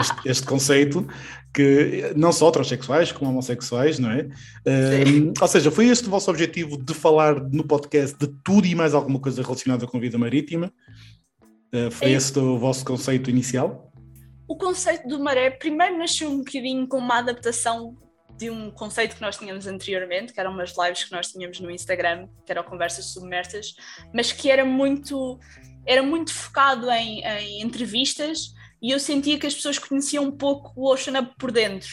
este, este, conceito que não só transexuais como homossexuais, não é? Um, ou seja, foi este o vosso objetivo de falar no podcast de tudo e mais alguma coisa relacionada com a vida marítima? Uh, foi é. este o vosso conceito inicial?
O conceito do maré primeiro nasceu um bocadinho com uma adaptação de um conceito que nós tínhamos anteriormente, que eram umas lives que nós tínhamos no Instagram, que eram conversas submersas, mas que era muito era muito focado em, em entrevistas e eu sentia que as pessoas conheciam um pouco o Ocean Up por dentro.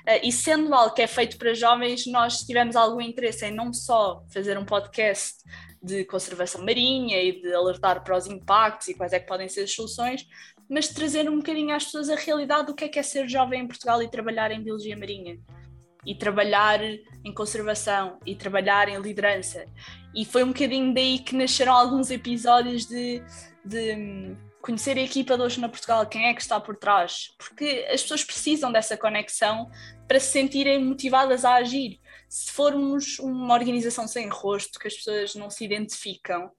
Uh, e sendo algo que é feito para jovens, nós tivemos algum interesse em não só fazer um podcast de conservação marinha e de alertar para os impactos e quais é que podem ser as soluções, mas trazer um bocadinho às pessoas a realidade do que é que é ser jovem em Portugal e trabalhar em biologia marinha e trabalhar em conservação e trabalhar em liderança. E foi um bocadinho daí que nasceram alguns episódios de, de conhecer a equipa de hoje na Portugal, quem é que está por trás, porque as pessoas precisam dessa conexão para se sentirem motivadas a agir. Se formos uma organização sem rosto, que as pessoas não se identificam,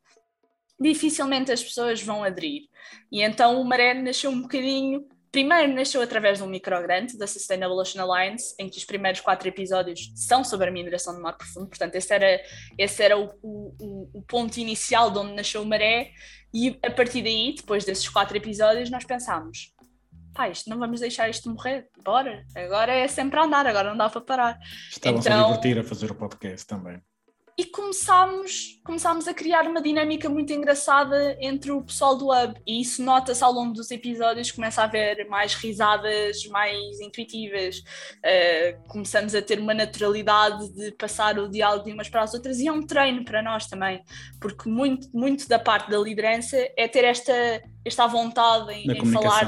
dificilmente as pessoas vão aderir. E então o Maré nasceu um bocadinho. Primeiro nasceu através de um microgrant da Sustainable Ocean Alliance, em que os primeiros quatro episódios são sobre a mineração do mar profundo, portanto esse era, esse era o, o, o ponto inicial de onde nasceu o Maré, e a partir daí, depois desses quatro episódios, nós pensámos: pá, isto não vamos deixar isto morrer, bora, agora é sempre a andar, agora não dá para parar.
Estavam-se então... a divertir a fazer o podcast também.
E começámos, começámos a criar uma dinâmica muito engraçada entre o pessoal do Hub. E isso nota-se ao longo dos episódios, começa a haver mais risadas mais intuitivas, uh, começamos a ter uma naturalidade de passar o diálogo de umas para as outras. E é um treino para nós também, porque muito, muito da parte da liderança é ter esta, esta vontade em, em falar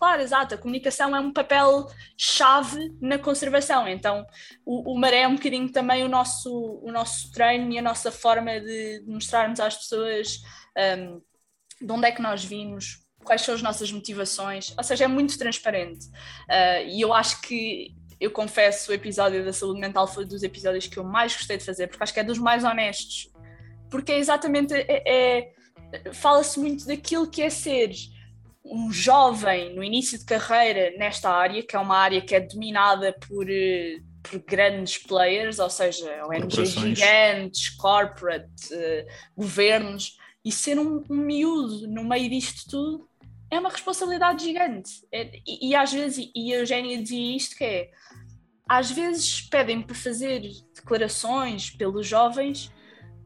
Claro, exato. A comunicação é um papel chave na conservação. Então, o, o maré é um bocadinho também o nosso, o nosso treino e a nossa forma de, mostrarmos às pessoas um, de onde é que nós vimos, quais são as nossas motivações. Ou seja, é muito transparente. Uh, e eu acho que, eu confesso, o episódio da saúde mental foi dos episódios que eu mais gostei de fazer, porque acho que é dos mais honestos. Porque é exatamente. É, é Fala-se muito daquilo que é ser um jovem no início de carreira nesta área, que é uma área que é dominada por, eh, por grandes players, ou seja, ONGs gigantes, corporate, uh, governos, e ser um, um miúdo no meio disto tudo é uma responsabilidade gigante. É, e, e, às vezes, e a Eugénia dizia isto que é, às vezes pedem para fazer declarações pelos jovens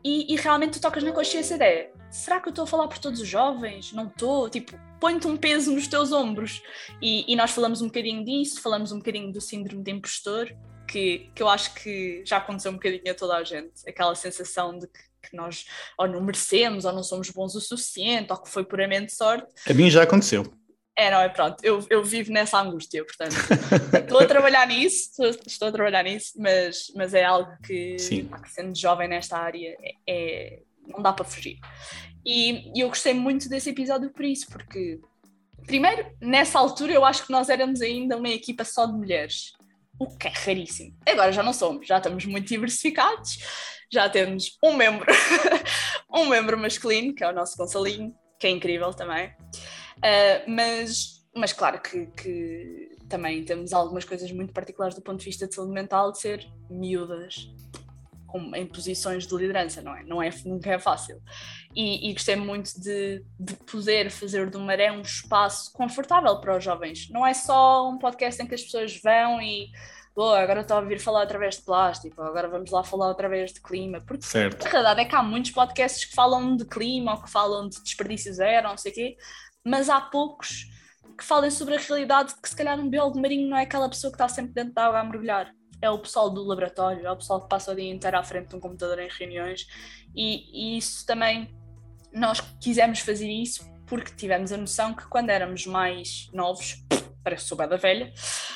e, e realmente tu tocas na consciência de será que eu estou a falar por todos os jovens? Não estou? Tipo, põe-te um peso nos teus ombros. E, e, nós falamos um bocadinho disso, falamos um bocadinho do síndrome de impostor, que, que eu acho que já aconteceu um bocadinho a toda a gente. Aquela sensação de que, que nós ou não merecemos, ou não somos bons o suficiente, ou que foi puramente sorte.
A mim já aconteceu.
É, não é? Pronto, eu, eu vivo nessa angústia, portanto, estou a trabalhar nisso, estou, estou, a trabalhar nisso, mas, mas é algo que, Sim. sendo jovem nesta área, é, é não dá para fugir. E, e eu gostei muito desse episódio por isso, porque, primeiro, nessa altura eu acho que nós éramos ainda uma equipa só de mulheres, o que é raríssimo. Agora já não somos, já estamos muito diversificados, já temos um membro, um membro masculino, que é o nosso Gonçalinho, que é incrível também. Uh, mas, mas claro que, que também temos algumas coisas muito particulares do ponto de vista de saúde mental, de ser miúdas em posições de liderança, não é? Não é nunca é fácil. E, e gostei muito de, de, poder fazer do Maré um espaço confortável para os jovens. Não é só um podcast em que as pessoas vão e Boa, agora estou a ouvir falar através de plástico, agora vamos lá falar através de clima. Porque certo. a verdade é que há muitos podcasts que falam de clima ou que falam de desperdício zero, não sei o quê, mas há poucos que falem sobre a realidade de que se calhar um biólogo marinho não é aquela pessoa que está sempre dentro da água a mergulhar é o pessoal do laboratório, é o pessoal que passa o dia inteiro à frente de um computador em reuniões e, e isso também nós quisemos fazer isso porque tivemos a noção que quando éramos mais novos, parece sou da velha,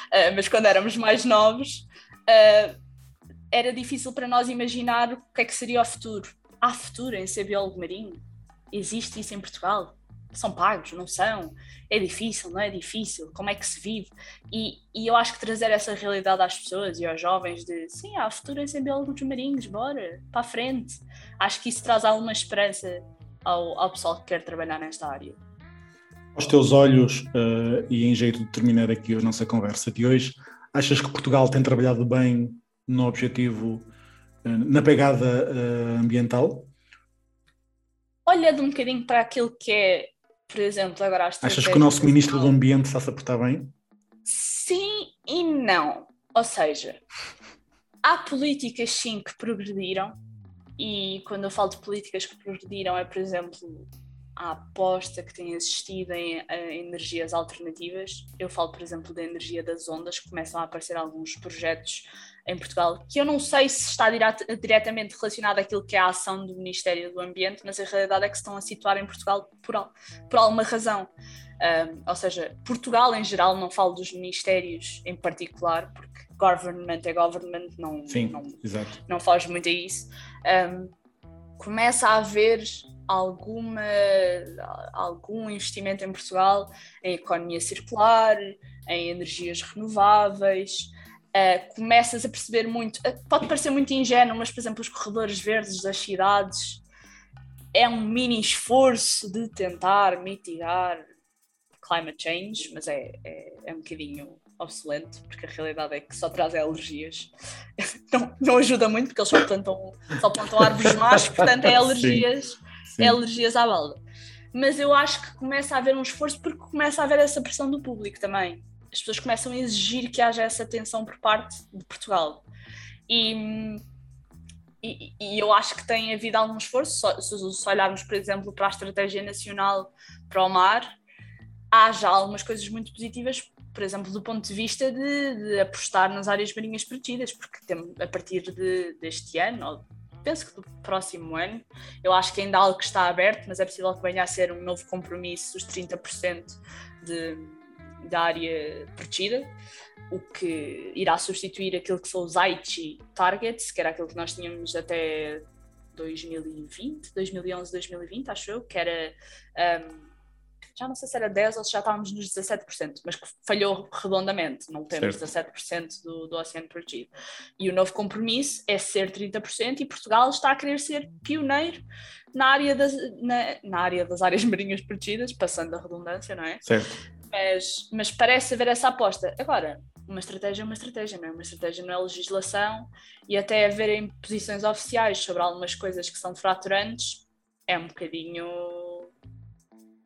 uh, mas quando éramos mais novos, uh, era difícil para nós imaginar o que é que seria o futuro. Há futuro em ser biólogo marinho? Existe isso em Portugal? São pagos, não são, é difícil, não é difícil, como é que se vive? E, e eu acho que trazer essa realidade às pessoas e aos jovens de sim, há futuro em ser biólogos marinhos, bora, para a frente. Acho que isso traz alguma esperança ao, ao pessoal que quer trabalhar nesta área.
Aos teus olhos, uh, e em jeito de terminar aqui a nossa conversa de hoje, achas que Portugal tem trabalhado bem no objetivo, uh, na pegada uh, ambiental?
Olhando um bocadinho para aquilo que é por exemplo, agora as
Achas que o nosso Ministro do Ambiente está-se a portar bem?
Sim e não. Ou seja, há políticas sim que progrediram, e quando eu falo de políticas que progrediram, é, por exemplo, a aposta que tem existido em, em, energias alternativas. Eu falo, por exemplo, da energia das ondas, que começam a aparecer alguns projetos em Portugal, que eu não sei se está diretamente relacionado àquilo que é a ação do Ministério do Ambiente, mas a realidade é que se estão a situar em Portugal por, por alguma razão. Um, ou seja, Portugal em geral, não falo dos ministérios em particular, porque government é government, não,
Sim,
não,
exato.
não faz muito a isso. Um, começa a haver alguma, algum investimento em Portugal em economia circular, em energias renováveis, Uh, começas a perceber muito, uh, pode parecer muito ingênuo, mas por exemplo, os corredores verdes das cidades é um mini esforço de tentar mitigar climate change, mas é, é, é um bocadinho obsoleto, porque a realidade é que só traz alergias. Não, não ajuda muito, porque eles só plantam, só plantam árvores más, portanto é alergias, sim, sim. é alergias à balda. Mas eu acho que começa a haver um esforço porque começa a haver essa pressão do público também as pessoas começam a exigir que haja essa atenção por parte de Portugal. E, e, e, eu acho que tem havido algum esforço. Se, olharmos, por exemplo, para a estratégia nacional para o mar, há já algumas coisas muito positivas, por exemplo, do ponto de vista de, de apostar nas áreas marinhas protegidas, porque tem, a partir de, deste ano, ou penso que do próximo ano, eu acho que ainda há algo que está aberto, mas é possível que venha a ser um novo compromisso, os 30% de, da área protegida, o que irá substituir aquilo que são os Aichi Targets, que era aquilo que nós tínhamos até 2020, 2011, 2020, acho eu, que era. Um, já não sei se era 10 ou se já estávamos nos 17%, mas que falhou redondamente, não temos certo. 17% do, do oceano protegido. E o novo compromisso é ser 30% e Portugal está a querer ser pioneiro na área das, na, na área das áreas marinhas protegidas, passando a redundância, não é?
Certo.
Mas, mas parece haver essa aposta. Agora, uma estratégia é uma estratégia, não é? Uma estratégia não é legislação e até haverem posições oficiais sobre algumas coisas que são fraturantes é um bocadinho.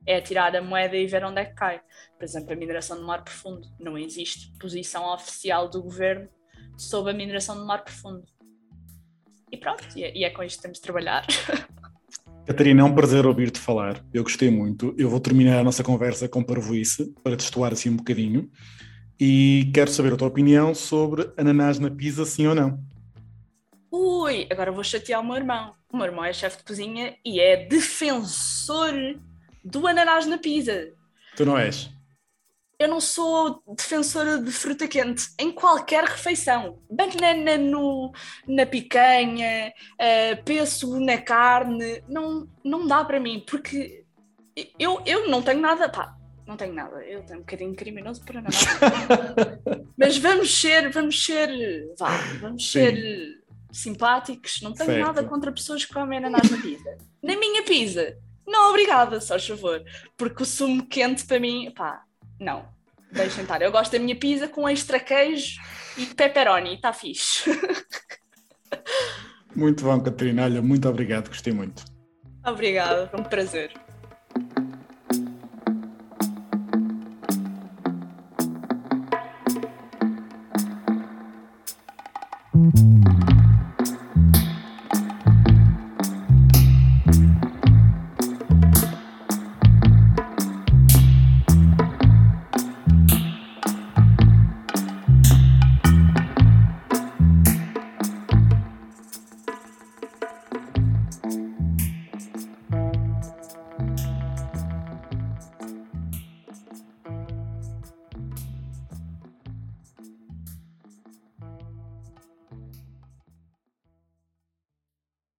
é tirar a moeda e ver onde é que cai. Por exemplo, a mineração do mar profundo. Não existe posição oficial do governo sobre a mineração do mar profundo. E pronto, e é, é com isto que temos de trabalhar.
Catarina, é um prazer ouvir-te falar. Eu gostei muito. Eu vou terminar a nossa conversa com parvoíce para testuar assim um bocadinho. E quero saber a tua opinião sobre ananás na pizza, sim ou não.
Ui, agora vou chatear o meu irmão. O meu irmão é chefe de cozinha e é defensor do ananás na pizza.
Tu não és?
Eu não sou defensora de fruta quente em qualquer refeição. Banana no, na picanha, uh, pêssego na carne, não, não dá para mim, porque eu, eu não tenho nada. Pá, não tenho nada. Eu tenho um bocadinho criminoso para nada. Mas vamos ser, vamos ser, vá, vamos Sim. ser simpáticos. Não tenho certo. nada contra pessoas que comem ananás na pizza. Na minha pizza. Não, obrigada, só favor. Porque o sumo quente para mim, pá, não. Deixem estar. Eu gosto da minha pizza com extra queijo e pepperoni. Está fixe.
Muito bom, Catarina. Olha, muito obrigado. Gostei muito.
Obrigada. Foi um prazer.